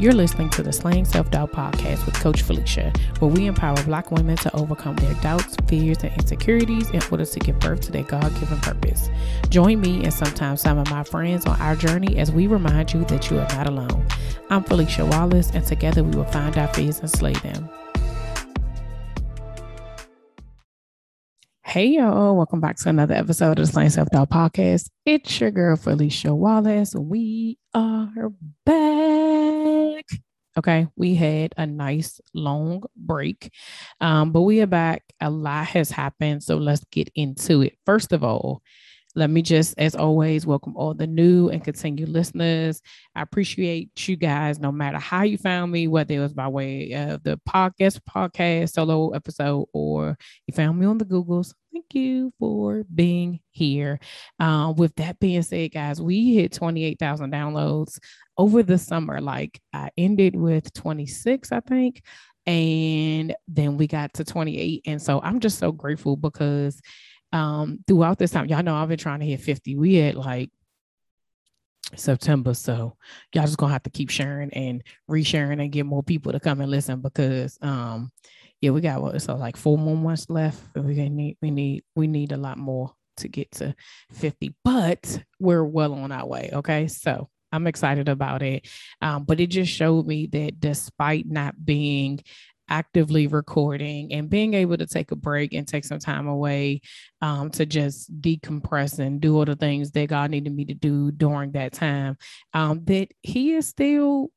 You're listening to the Slaying Self Doubt podcast with Coach Philicia, where we empower Black women to overcome their doubts, fears, and insecurities in order to give birth to their God given purpose. Join me and sometimes some of my friends on our journey as we remind you that you are not alone. I'm Philicia Wallace, and together we will find our fears and slay them. Hey y'all, welcome back to another episode of the Slaying Self Doubt Podcast. It's your girl Philicia Wallace. We are back. Okay, we had a nice long break, um, but we are back. A lot has happened, so let's get into it. First of all, let me just, as always, welcome all the new and continued listeners. I appreciate you guys, no matter how you found me, whether it was by way of the podcast, podcast solo episode, or you found me on the Googles. Thank you for being here. Uh, with that being said, guys, we hit 28,000 downloads over the summer. Like I ended with 26, I think, and then we got to 28. And so I'm just so grateful because um, throughout this time, y'all know I've been trying to hit 50. We had like September. So y'all just gonna have to keep sharing and resharing and get more people to come and listen because um yeah, we got what so like four more months left. We need we need we need a lot more to get to 50, but we're well on our way. Okay. So I'm excited about it. Um, but it just showed me that despite not being actively recording and being able to take a break and take some time away um, to just decompress and do all the things that God needed me to do during that time, um, that He is still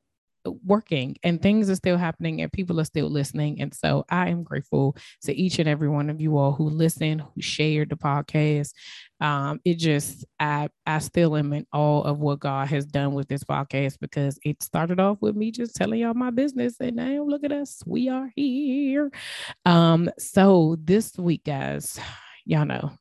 working and things are still happening and people are still listening. And so I am grateful to each and every one of you all who listened, who shared the podcast. Um, it just I I still am in awe of what God has done with this podcast because it started off with me just telling y'all my business and now look at us. We are here. Um, so this week, guys, y'all know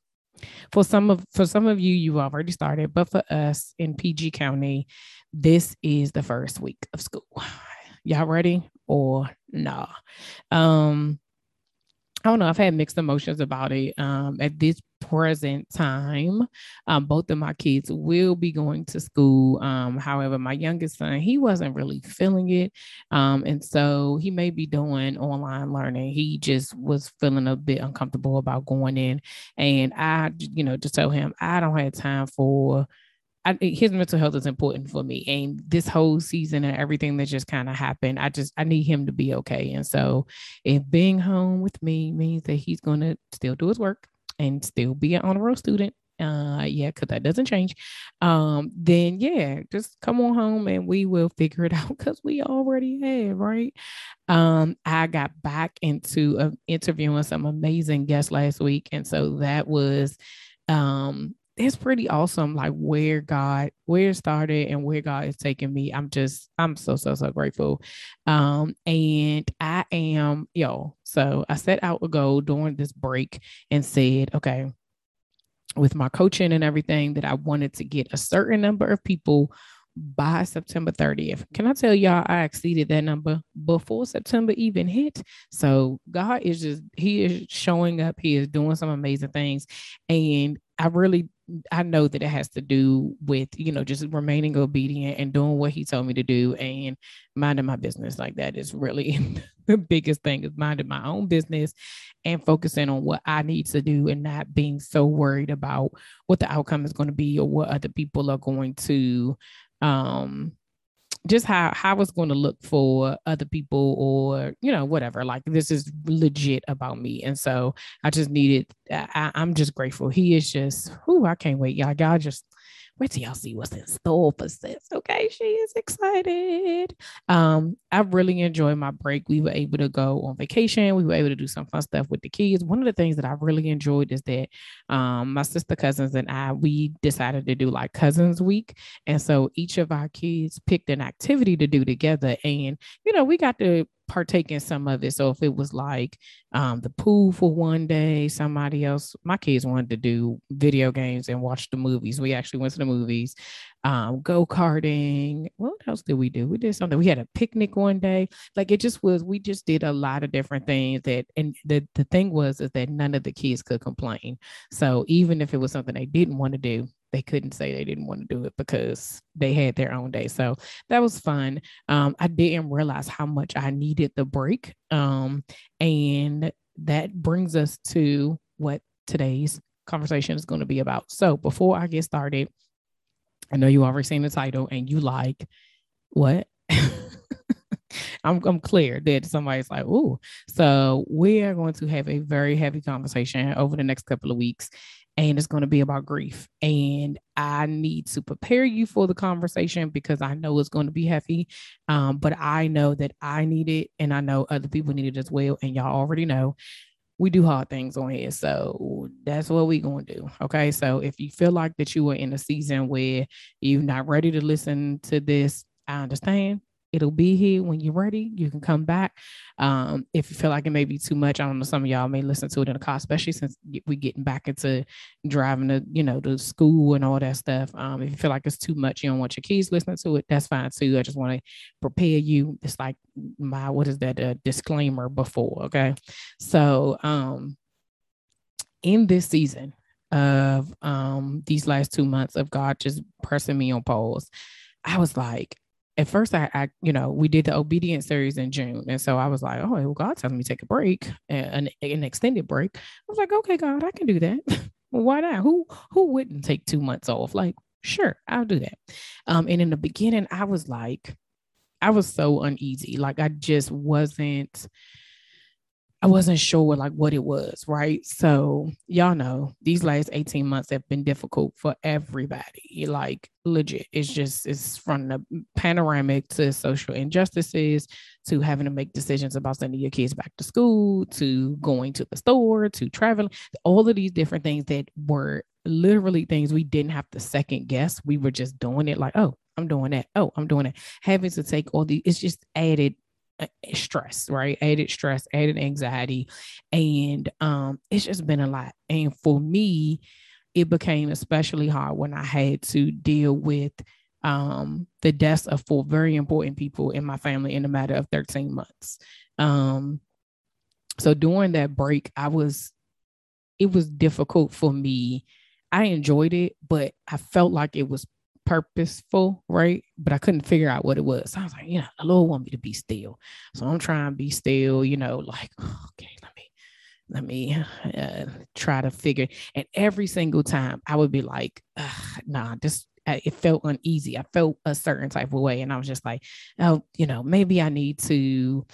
for some of for some of you you've already started but for us in pg county this is the first week of school. Y'all ready or nah? Um, I don't know. I've had mixed emotions about it. Um, at this present time, um, both of my kids will be going to school. Um, however, my youngest son, he wasn't really feeling it. Um, and so he may be doing online learning. He just was feeling a bit uncomfortable about going in. And I, you know, just tell him I don't have time for I, his mental health is important for me. And this whole season and everything that just kind of happened, I just I need him to be okay. And so, if being home with me means that he's going to still do his work and still be an honor roll student, uh, yeah, because that doesn't change. Um, then yeah, just come on home and we will figure it out because we already have, right? Um, I got back into uh, interviewing some amazing guests last week, and so that was um it's pretty awesome like where god where it started and where god is taking me i'm just i'm so so so grateful um and i am yo so i set out a goal during this break and said okay with my coaching and everything that i wanted to get a certain number of people by September 30th. Can I tell y'all I exceeded that number before September even hit? So God is just he is showing up, he is doing some amazing things and I really I know that it has to do with, you know, just remaining obedient and doing what he told me to do and minding my business. Like that is really the biggest thing is minding my own business and focusing on what I need to do and not being so worried about what the outcome is going to be or what other people are going to um just how how it's going to look for other people or you know whatever like this is legit about me. And so i just needed I, i'm just grateful. He is just who i can't wait y'all. Y'all just wait till y'all see what's in store for sis. Okay, she is excited. Um, I really enjoyed my break. We were able to go on vacation. We were able to do some fun stuff with the kids. One of the things that I really enjoyed is that um, my sister cousins and I we decided to do like cousins week, and so each of our kids picked an activity to do together, and you know we got to partake in some of it. So if it was like um, the pool for one day, somebody else, my kids wanted to do video games and watch the movies. We actually went to the movies, um, go karting. What else did we do? We did something. We had a picnic one day. Like it just was. We just did a lot of different things. That and the the thing was is that none of the kids could complain. So even if it was something they didn't want to do, they couldn't say they didn't want to do it because they had their own day. So that was fun. Um, I didn't realize how much I needed the break. Um, and that brings us to what today's conversation is going to be about. So before I get started, I know you already seen the title and you like what? I'm, I'm clear that somebody's like, oh, so we are going to have a very heavy conversation over the next couple of weeks and it's going to be about grief. And I need to prepare you for the conversation because I know it's going to be heavy. Um, but I know that I need it, and I know other people need it as well. And y'all already know we do hard things on here. So that's what we're going to do. Okay. So if you feel like that you are in a season where you're not ready to listen to this, I understand. It'll be here when you're ready. You can come back. Um, if you feel like it may be too much, I don't know. Some of y'all may listen to it in the car, especially since we're getting back into driving to, you know, to school and all that stuff. Um, if you feel like it's too much, you don't want your kids listening to it, that's fine too. I just want to prepare you. It's like my what is that a disclaimer before, okay? So um in this season of um these last two months of God just pressing me on pause, I was like, at first I, I, you know, we did the obedience series in June. And so I was like, oh, well, God telling me to take a break, an, an extended break. I was like, okay, God, I can do that. Why not? Who who wouldn't take two months off? Like, sure, I'll do that. Um, and in the beginning, I was like, I was so uneasy. Like I just wasn't I wasn't sure like what it was, right? So y'all know these last 18 months have been difficult for everybody. Like legit. It's just it's from the panoramic to social injustices to having to make decisions about sending your kids back to school, to going to the store, to traveling, all of these different things that were literally things we didn't have to second guess. We were just doing it like, oh, I'm doing that. Oh, I'm doing it. Having to take all the it's just added stress, right? Added stress, added anxiety. And um, it's just been a lot. And for me, it became especially hard when I had to deal with um, the deaths of four very important people in my family in a matter of 13 months. Um, so during that break, I was, it was difficult for me. I enjoyed it, but I felt like it was purposeful, right? But I couldn't figure out what it was. So I was like, yeah, the Lord want me to be still. So I'm trying to be still, you know, like, okay, let me let me uh, try to figure. And every single time I would be like, nah, this it felt uneasy. I felt a certain type of way. And I was just like, oh, you know, maybe I need to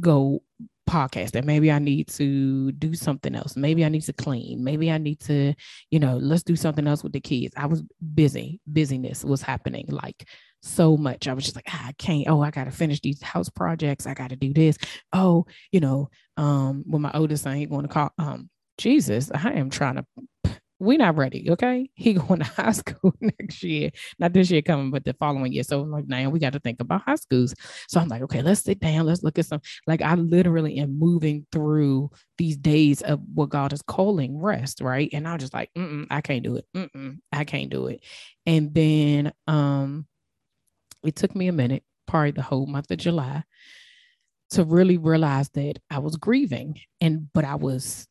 go podcast that maybe I need to do something else. Maybe I need to clean. Maybe I need to, you know, let's do something else with the kids. I was busy. Busyness was happening like so much. I was just like, ah, I can't. Oh, I got to finish these house projects. I got to do this. Oh, you know, um, when my oldest son, he going to call, um, Jesus, I am trying to we're not ready. Okay. He going to high school next year. Not this year coming, but the following year. So I'm like, now we got to think about high schools. So I'm like, okay, let's sit down. Let's look at some. Like I literally am moving through these days of what God is calling rest, right? And I'm just like, I can't do it. Mm-mm, I can't do it. And then um, it took me a minute, probably the whole month of July, to really realize that I was grieving, and but I was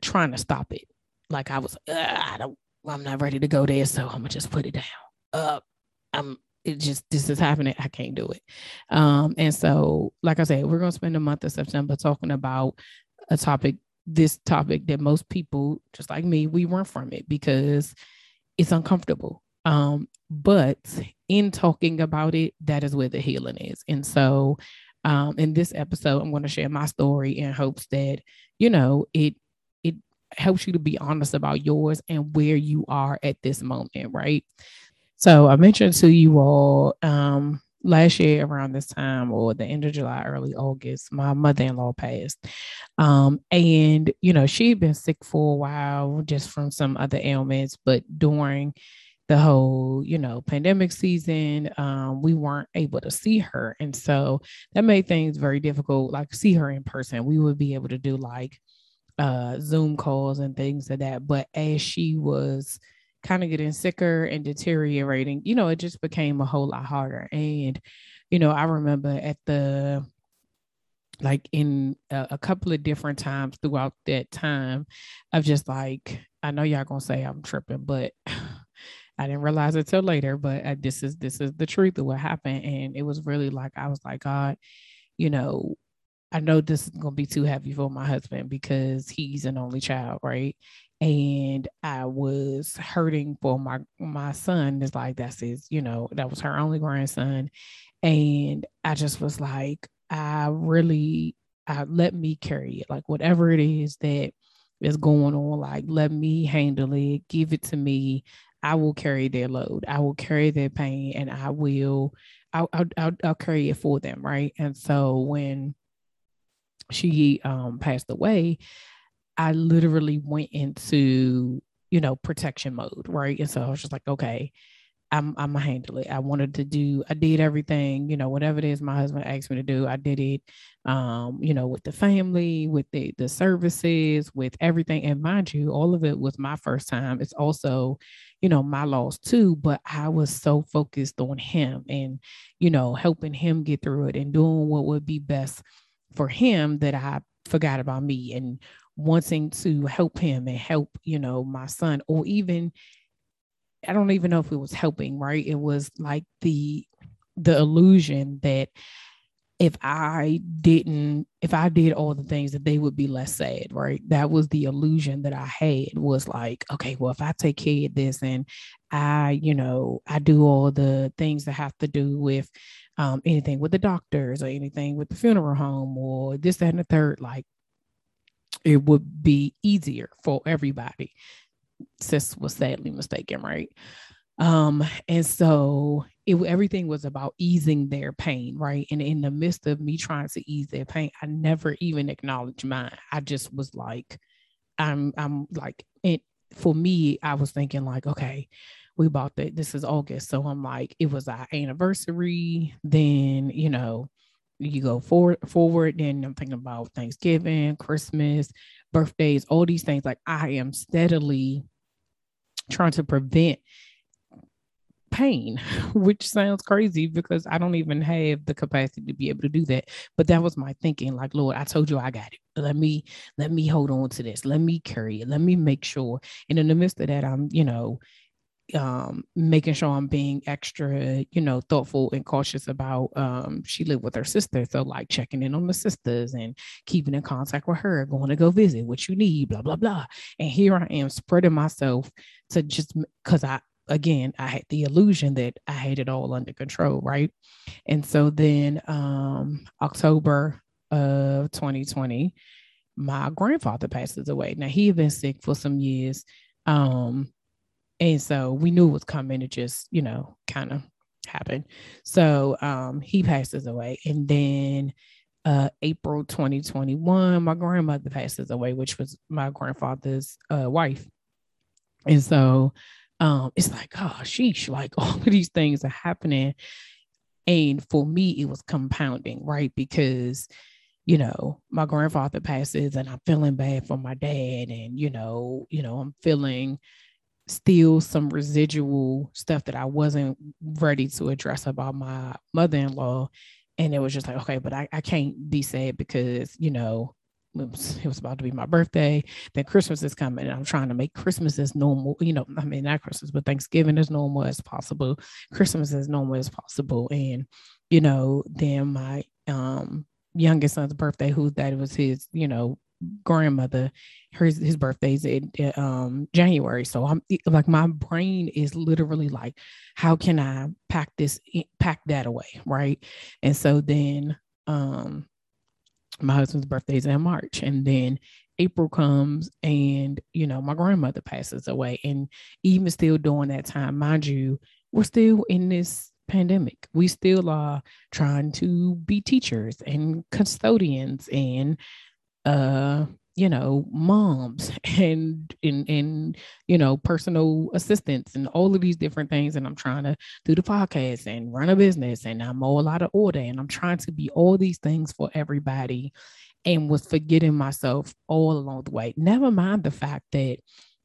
trying to stop it like I was, I don't, I'm not ready to go there, so I'm gonna just put it down. Uh, I'm. It just this is happening. I can't do it. Um, and so, like I said, we're gonna spend a month of September talking about a topic, this topic that most people, just like me, we run from it because it's uncomfortable. Um, but in talking about it, that is where the healing is. And so, um, in this episode, I'm going to share my story in hopes that you know it helps you to be honest about yours and where you are at this moment, right? So I mentioned to you all um, last year around this time or the end of July, early August, my mother-in-law passed. Um, and you know, she'd been sick for a while just from some other ailments, but during the whole, you know, pandemic season, um, we weren't able to see her. And so that made things very difficult. Like see her in person. We would be able to do like uh Zoom calls and things like that. But as she was kind of getting sicker and deteriorating, you know, it just became a whole lot harder. And, you know, I remember at the like in a, a, couple of different times throughout that time of just like, I know y'all gonna say I'm tripping, but I didn't realize it till later, but I, this is this is the truth of what happened, and it was really like I was like, God, you know, I know this is gonna be too heavy for my husband because he's an only child, right? And I was hurting for my my son. Is like that's his, you know, that was her only grandson, and I just was like, I really, I let me carry it, like whatever it is that is going on, like let me handle it, give it to me. I will carry their load. I will carry their pain and I will, I'll, I'll, I'll, I'll carry it for them. Right. And so when she um, passed away, I literally went into, you know, protection mode. Right. And so I was just like, okay, I'm I'm gonna handle it. I wanted to do, I did everything, you know, whatever it is my husband asked me to do, I did it. Um, you know, with the family, with the the services, with everything. And mind you, all of it was my first time. It's also, you know, my loss too. But I was so focused on him and, you know, helping him get through it and doing what would be best for him that I forgot about me and wanting to help him and help, you know, my son or even I don't even know if it was helping, right? It was like the the illusion that if I didn't, if I did all the things that they would be less sad, right? That was the illusion that I had was like, okay, well, if I take care of this and I, you know, I do all the things that have to do with um, anything with the doctors or anything with the funeral home or this, that, and the third, like it would be easier for everybody sis was sadly mistaken, right? Um, and so it, everything was about easing their pain, right? And in the midst of me trying to ease their pain, I never even acknowledged mine. I just was like, I'm, I'm like, it for me, I was thinking like, okay, we bought that. This is August, so I'm like, it was our anniversary. Then you know, you go forward, forward. Then I'm thinking about Thanksgiving, Christmas, birthdays, all these things. Like I am steadily trying to prevent pain, which sounds crazy because I don't even have the capacity to be able to do that. But that was my thinking. Like, Lord, I told you I got it. Let me let me hold on to this. Let me carry it. Let me make sure. And in the midst of that, I'm, you know, um making sure I'm being extra, you know, thoughtful and cautious about um she lived with her sister. So like checking in on the sisters and keeping in contact with her, going to go visit what you need, blah, blah, blah. And here I am spreading myself to just because I again I had the illusion that I had it all under control, right? And so then um October of 2020, my grandfather passes away. Now he had been sick for some years. Um, and so we knew it was coming. It just, you know, kind of happened. So um, he passes away. And then uh, April 2021, my grandmother passes away, which was my grandfather's uh, wife. And so um, it's like, oh, sheesh, like all of these things are happening. And for me, it was compounding, right? Because, you know, my grandfather passes and I'm feeling bad for my dad. And, you know, you know, I'm feeling still some residual stuff that I wasn't ready to address about my mother-in-law. And it was just like, okay, but I, I can't be sad because, you know, it was, it was about to be my birthday. Then Christmas is coming, and I'm trying to make Christmas as normal. You know, I mean not Christmas, but Thanksgiving as normal as possible. Christmas as normal as possible, and you know, then my um youngest son's birthday, who that was his, you know, grandmother his his birthday's in, um January so I'm like my brain is literally like how can I pack this pack that away right and so then um my husband's birthday's in March and then April comes and, you know, my grandmother passes away. And even still during that time, mind you, we're still in this pandemic. We still are trying to be teachers and custodians and, uh, you know, moms and and and you know, personal assistants and all of these different things. And I'm trying to do the podcast and run a business and I'm all out of order and I'm trying to be all these things for everybody and was forgetting myself all along the way. Never mind the fact that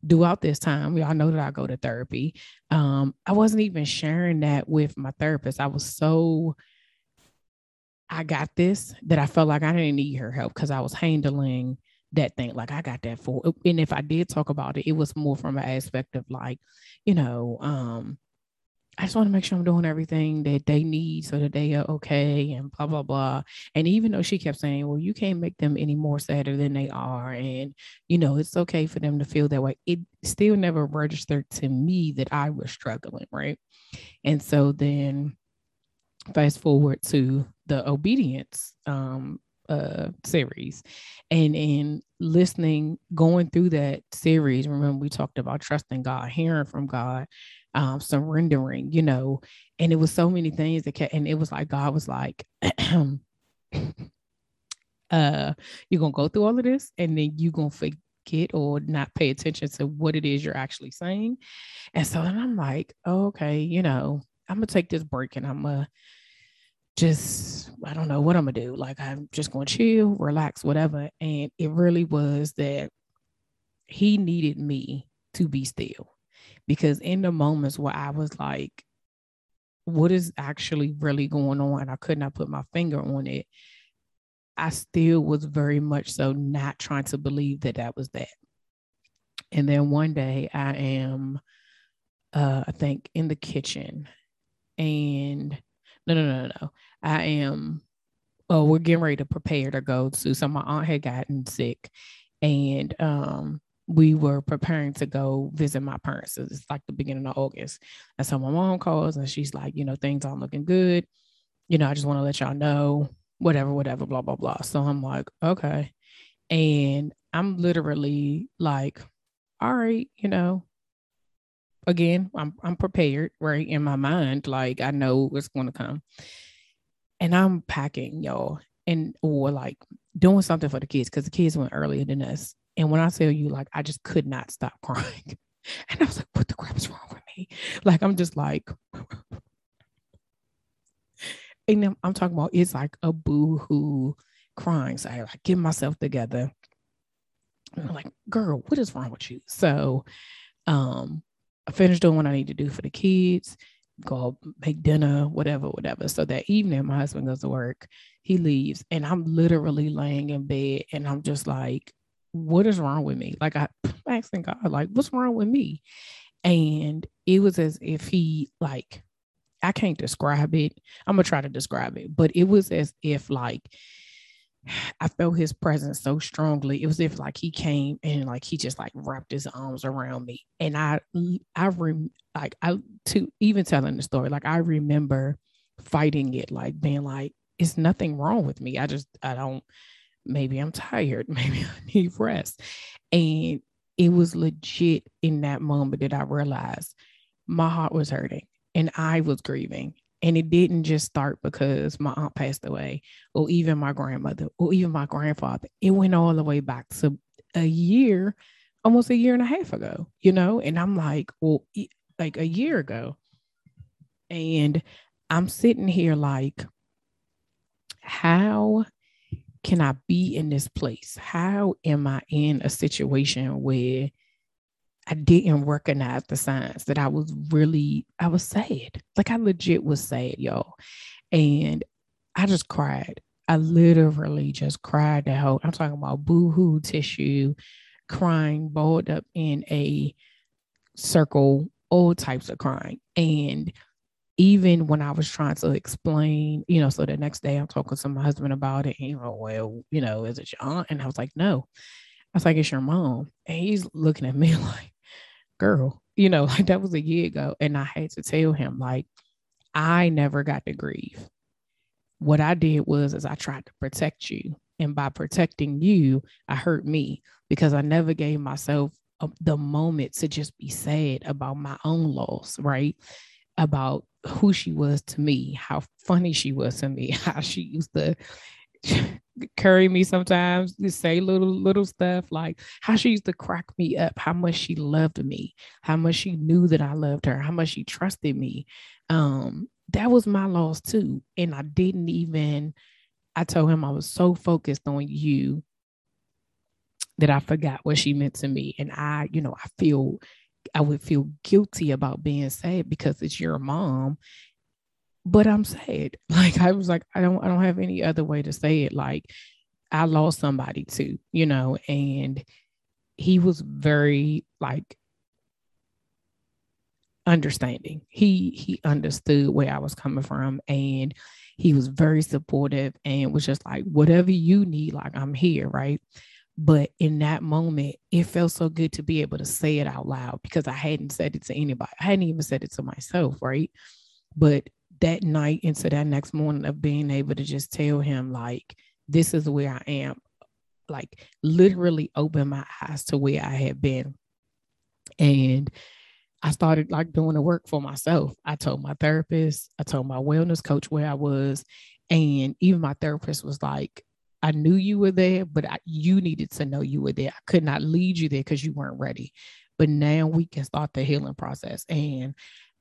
throughout this time, y'all know that I go to therapy. Um, I wasn't even sharing that with my therapist. I was so I got this that I felt like I didn't need her help because I was handling that thing. Like I got that for and if I did talk about it, it was more from an aspect of like, you know, um, I just want to make sure I'm doing everything that they need so that they are okay and blah blah blah. And even though she kept saying, "Well, you can't make them any more sadder than they are," and you know it's okay for them to feel that way, it still never registered to me that I was struggling, right? And so then, fast forward to the obedience um, uh, series, and in listening, going through that series, remember we talked about trusting God, hearing from God um, surrendering, you know, and it was so many things that kept, and it was like God was like, uh, you're gonna go through all of this, and then you're gonna forget or not pay attention to what it is you're actually saying. And so then I'm like, okay, you know, I'm gonna take this break and I'm gonna just I don't know what I'm gonna do. Like I'm just gonna chill, relax, whatever. And it really was that he needed me to be still because in the moments where I was like, what is actually really going on? I could not put my finger on it. I still was very much so not trying to believe that that was that. And then one day I am, uh, I think, in the kitchen, and no, no, no, no, I am. Oh, we're getting ready to prepare to go to. So my aunt had gotten sick, and um, we were preparing to go visit my parents. It's like the beginning of August. And so my mom calls and she's like, you know, things aren't looking good. You know, I just want to let y'all know, whatever, whatever, blah, blah, blah. So I'm like, okay. And I'm literally like, all right, you know, again, I'm I'm prepared, right? In my mind, like I know what's gonna come. And I'm packing, y'all, and or like doing something for the kids because the kids went earlier than us. And when I tell you, like, I just could not stop crying. And I was like, what the crap is wrong with me? Like, I'm just like, and then I'm talking about it's like a boo hoo crying. So I like get myself together. And I'm like, girl, what is wrong with you? So um I finished doing what I need to do for the kids, go make dinner, whatever, whatever. So that evening, my husband goes to work, he leaves, and I'm literally laying in bed and I'm just like, what is wrong with me? Like I'm asking God, like, what's wrong with me? And it was as if he like, I can't describe it. I'm gonna try to describe it, but it was as if like I felt his presence so strongly. It was if like he came and like he just like wrapped his arms around me. And I I rem like I to even telling the story, like I remember fighting it, like being like, it's nothing wrong with me. I just I don't maybe I'm tired, maybe I need rest. And it was legit in that moment that I realized my heart was hurting and I was grieving. And it didn't just start because my aunt passed away or even my grandmother or even my grandfather. It went all the way back to a year, almost a year and a half ago, you know? And I'm like, well, like a year ago. And I'm sitting here like, how can I be in this place? How am I in a situation where I didn't recognize the signs that I was really, I was sad. Like I legit was sad, y'all. And I just cried. I literally just cried the whole, I'm talking about boohoo tissue, crying, balled up in a circle, all types of crying. And even when I was trying to explain, you know, so the next day I'm talking to my husband about it, and he went, Well, you know, is it your aunt? And I was like, No. I was like, It's your mom. And he's looking at me like, Girl, you know, like that was a year ago. And I had to tell him, like, I never got to grieve. What I did was is I tried to protect you And by protecting you, I hurt me because I never gave myself uh, the moment to just be sad about my own loss, right? About who she was to me, how funny she was to me, how she used to carry me sometimes, say little little stuff like how she used to crack me up, how much she loved me, how much she knew that I loved her, how much she trusted me. Um, that was my loss too. And I didn't even, I told him I was so focused on you that I forgot what she meant to me. And I, you know, I feel I would feel guilty about being sad because it's your mom. But I'm sad. Like I was like, I don't I don't have any other way to say it. Like I lost somebody too, you know, and he was very like understanding. He he understood where I was coming from and he was very supportive and was just like whatever you need like I'm here, right? But in that moment, it felt so good to be able to say it out loud because I hadn't said it to anybody. I hadn't even said it to myself, right? But that night into that next morning of being able to just tell him, like, this is where I am, like, literally open my eyes to where I had been. And I started like doing the work for myself. I told my therapist, I told my wellness coach where I was. And even my therapist was like, I knew you were there, but I, you needed to know you were there. I could not lead you there because you weren't ready. But now we can start the healing process. And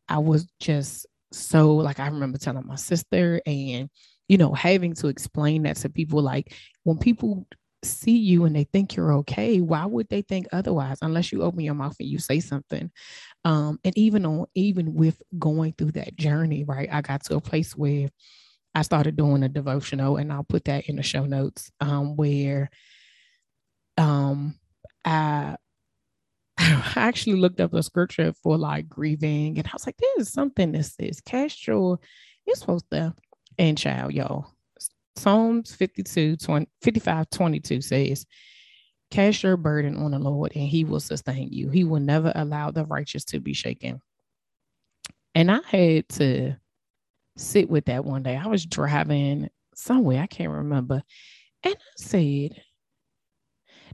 I was just so like, I remember telling my sister and, you know, having to explain that to people like when people see you and they think you're okay, why would they think otherwise unless you open your mouth and you say something? Um, and even on even with going through that journey, right? I got to a place where I started doing a devotional, and I'll put that in the show notes um, where um, I, I actually looked up a scripture for like grieving, and I was like, "There's something that says cast your." You're supposed to, and child, y'all. Psalms 52, 20, 55, 22 says, Cast your burden on the Lord, and he will sustain you. He will never allow the righteous to be shaken. And I had to sit with that one day. I was driving somewhere, I can't remember. And I said,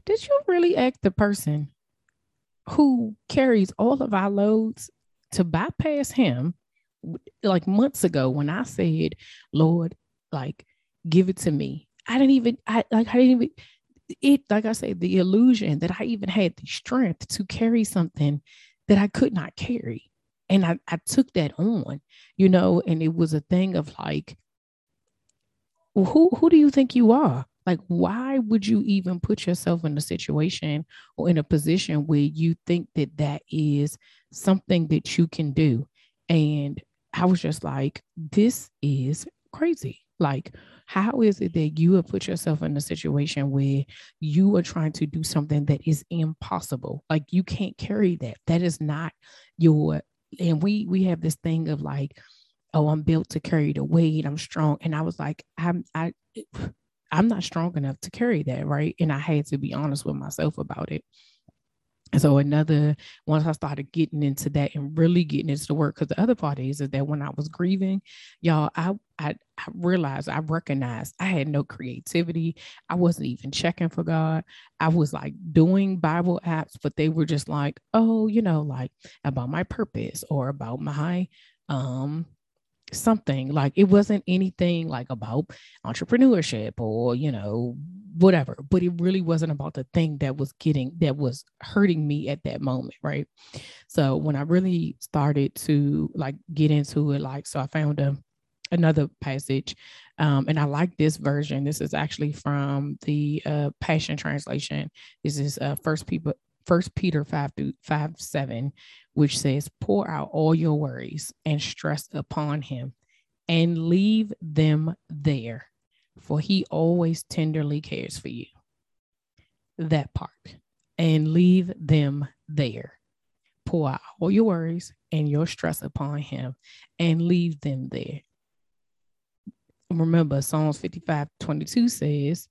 Did you really ask the person who carries all of our loads to bypass him? Like months ago, when I said, Lord, like, give it to me. I didn't even, I like, I didn't even, it, like I said, the illusion that I even had the strength to carry something that I could not carry and I, I took that on, you know, and it was a thing of like, well, who who do you think you are? Like, why would you even put yourself in a situation or in a position where you think that that is something that you can do? And I was just like, this is crazy. Like, how is it that you have put yourself in a situation where you are trying to do something that is impossible? Like, you can't carry that. That is not your and we we have this thing of like oh i'm built to carry the weight i'm strong and i was like i'm i i'm not strong enough to carry that right and i had to be honest with myself about it and so another once I started getting into that and really getting into the work, because the other part is, is that when I was grieving, y'all, I, I I realized I recognized I had no creativity. I wasn't even checking for God. I was like doing Bible apps, but they were just like, oh, you know, like about my purpose or about my um something like it wasn't anything like about entrepreneurship or you know whatever but it really wasn't about the thing that was getting that was hurting me at that moment right? So when i really started to like get into it like so i found a another passage um, and i like this version. This is actually from the uh, passion translation. This is uh, first Peter first peter 5 through 5 7 which says, Pour out all your worries and stress upon him and leave them there, for he always tenderly cares for you. That part. And leave them there. Pour out all your worries and your stress upon him and leave them there. Remember, Psalms 55 22 says,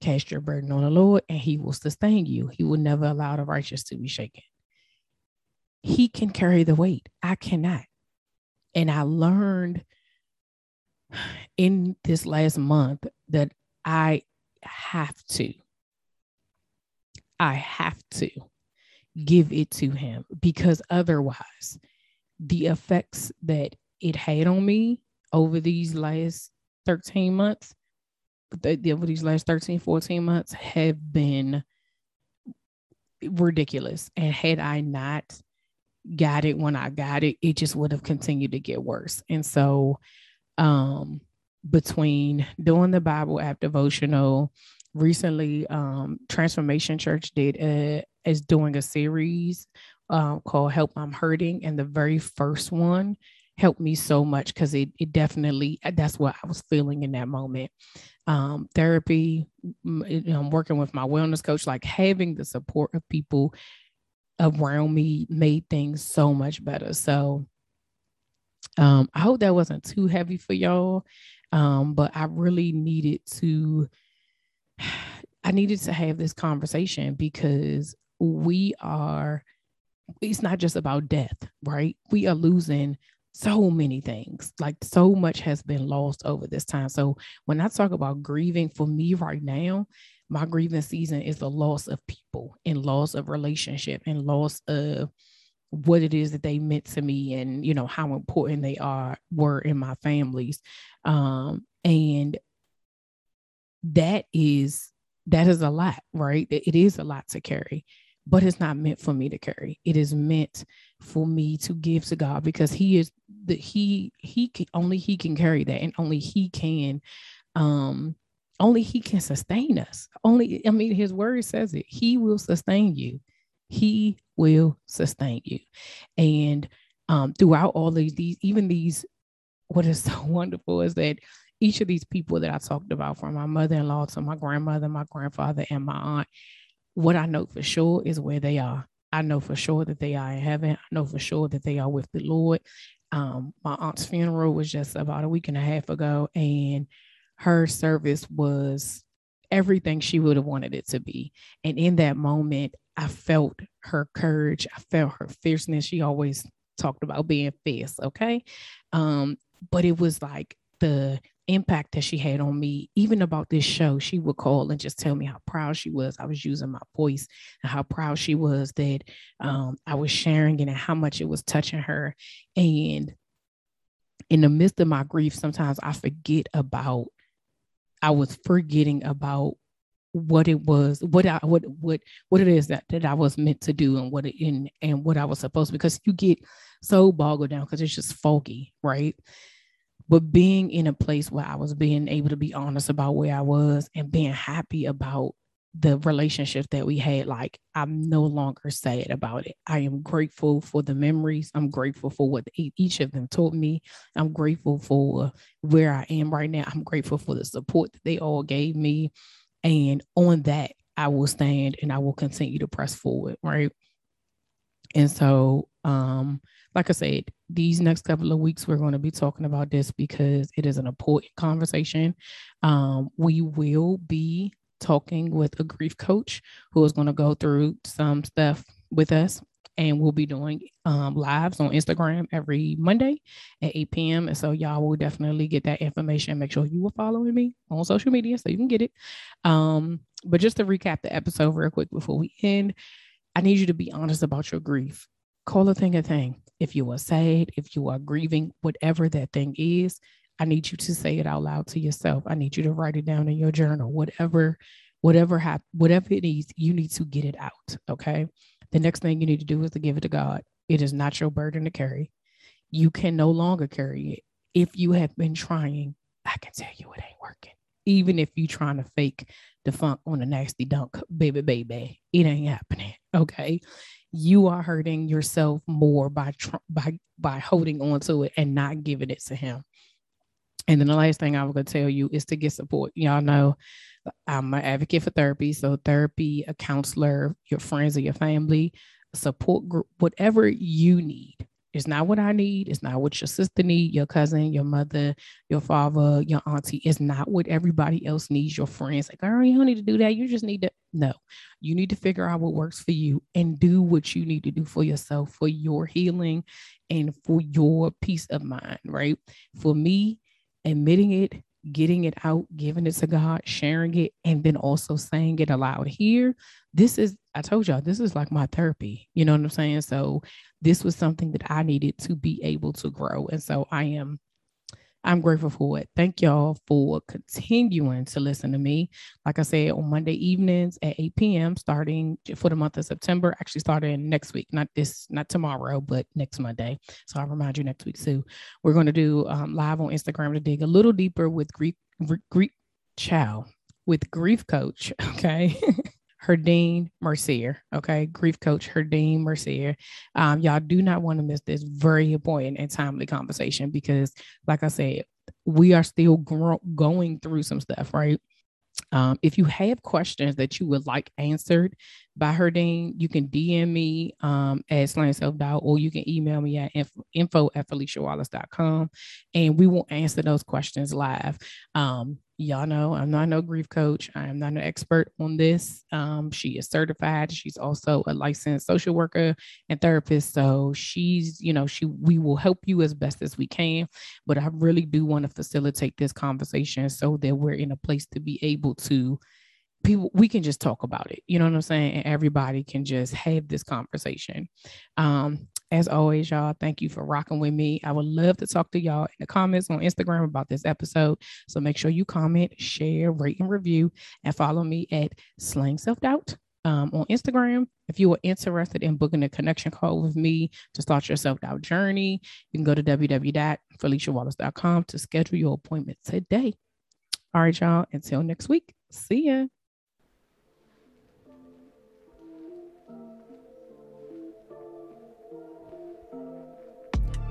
Cast your burden on the Lord and he will sustain you. He will never allow the righteous to be shaken he can carry the weight. I cannot. And I learned in this last month that I have to, I have to give it to him because otherwise, the effects that it had on me over these last 13 months, over these last 13, 14 months have been ridiculous. And had I not got it when I got it, it just would have continued to get worse. And so, um, between doing the Bible app devotional, recently, um, Transformation Church did a, is doing a series um, called "Help I'm Hurting," and the very first one helped me so much because it it definitely that's what I was feeling in that moment. Um, therapy, know, working with my wellness coach, like having the support of people around me made things so much better. So um, I hope that wasn't too heavy for y'all. Um, but I really needed to I needed to have this conversation because we are it's not just about death, right? We are losing so many things. Like so much has been lost over this time. So when I talk about grieving for me right now, my grieving season is the loss of people and loss of relationship and loss of what it is that they meant to me and you know how important they are were in my families um and that is that is a lot right it is a lot to carry but it's not meant for me to carry it is meant for me to give to god because he is the he he can only he can carry that and only he can um only he can sustain us only i mean his word says it he will sustain you he will sustain you. And um, throughout all of these, even these, what is so wonderful is that each of these people that I talked about, from my mother in law to my grandmother, my grandfather, and my aunt, what I know for sure is where they are. I know for sure that they are in heaven. I know for sure that they are with the Lord. Um, my aunt's funeral was just about a week and a half ago, and her service was everything she would have wanted it to be. And in that moment, I felt her courage. I felt her fierceness. She always talked about being fierce. Okay. Um, but it was like the impact that she had on me, even about this show, she would call and just tell me how proud she was. I was using my voice and how proud she was that um, I was sharing it and how much it was touching her. And in the midst of my grief, sometimes I forget about I was forgetting about what it was, what I what what what it is that that I was meant to do and what it and and what I was supposed to because you get so boggled down because it's just foggy, right? But being in a place where I was being able to be honest about where I was and being happy about the relationship that we had, like I'm no longer sad about it. I am grateful for the memories. I'm grateful for what each of them taught me. I'm grateful for where I am right now. I'm grateful for the support that they all gave me. And on that, I will stand and I will continue to press forward. Right. And so, um, like I said, these next couple of weeks, we're going to be talking about this because it is an important conversation. Um, we will be talking with a grief coach who is going to go through some stuff with us. And we'll be doing um, lives on Instagram every Monday at 8 p.m. And so y'all will definitely get that information. Make sure you are following me on social media so you can get it. Um, but just to recap the episode real quick before we end, I need you to be honest about your grief. Call a thing a thing. If you are sad, if you are grieving, whatever that thing is, I need you to say it out loud to yourself. I need you to write it down in your journal. Whatever, whatever hap- whatever it is, you need to get it out. Okay. The next thing you need to do is to give it to God. It is not your burden to carry. You can no longer carry it. If you have been trying, I can tell you it ain't working. Even if you're trying to fake the funk on a nasty dunk, baby, baby, it ain't happening. Okay. You are hurting yourself more by by by holding on to it and not giving it to him. And then the last thing I was gonna tell you is to get support. Y'all know I'm an advocate for therapy. So therapy, a counselor, your friends or your family, support group, whatever you need. It's not what I need. It's not what your sister need, your cousin, your mother, your father, your auntie. It's not what everybody else needs. Your friends like, girl, you don't need to do that. You just need to no. You need to figure out what works for you and do what you need to do for yourself, for your healing, and for your peace of mind. Right? For me, admitting it, getting it out, giving it to God, sharing it, and then also saying it aloud here. This is, I told y'all, this is like my therapy. You know what I'm saying? So this was something that I needed to be able to grow. And so I am I'm grateful for it. Thank y'all for continuing to listen to me. Like I said, on Monday evenings at 8 p.m., starting for the month of September, actually starting next week, not this, not tomorrow, but next Monday. So I'll remind you next week too. We're going to do um, live on Instagram to dig a little deeper with Greek, Greek, chow with grief coach. Okay. Herdyne Mercier. Okay. Grief coach Herdyne Mercier. Um, y'all do not want to miss this very important and timely conversation because, like I said, we are still gro- going through some stuff, right? Um, if you have questions that you would like answered by Herdyne, you can DM me um, at Slaying Self Doubt or you can email me at info, info at PhiliciaWallace.com and we will answer those questions live. Um, y'all know I'm not no grief coach. I am not an expert on this. Um, she is certified. She's also a licensed social worker and therapist. So she's, you know, she we will help you as best as we can. But I really do want to facilitate this conversation so that we're in a place to be able to people we can just talk about it you know what i'm saying and everybody can just have this conversation um as always, y'all, thank you for rocking with me. I would love to talk to y'all in the comments on Instagram about this episode. So make sure you comment, share, rate, and review, and follow me at Slaying Self Doubt um, on Instagram. If you are interested in booking a connection call with me to start your self doubt journey, you can go to www.philiciawallace.com to schedule your appointment today. All right, y'all. Until next week. See ya.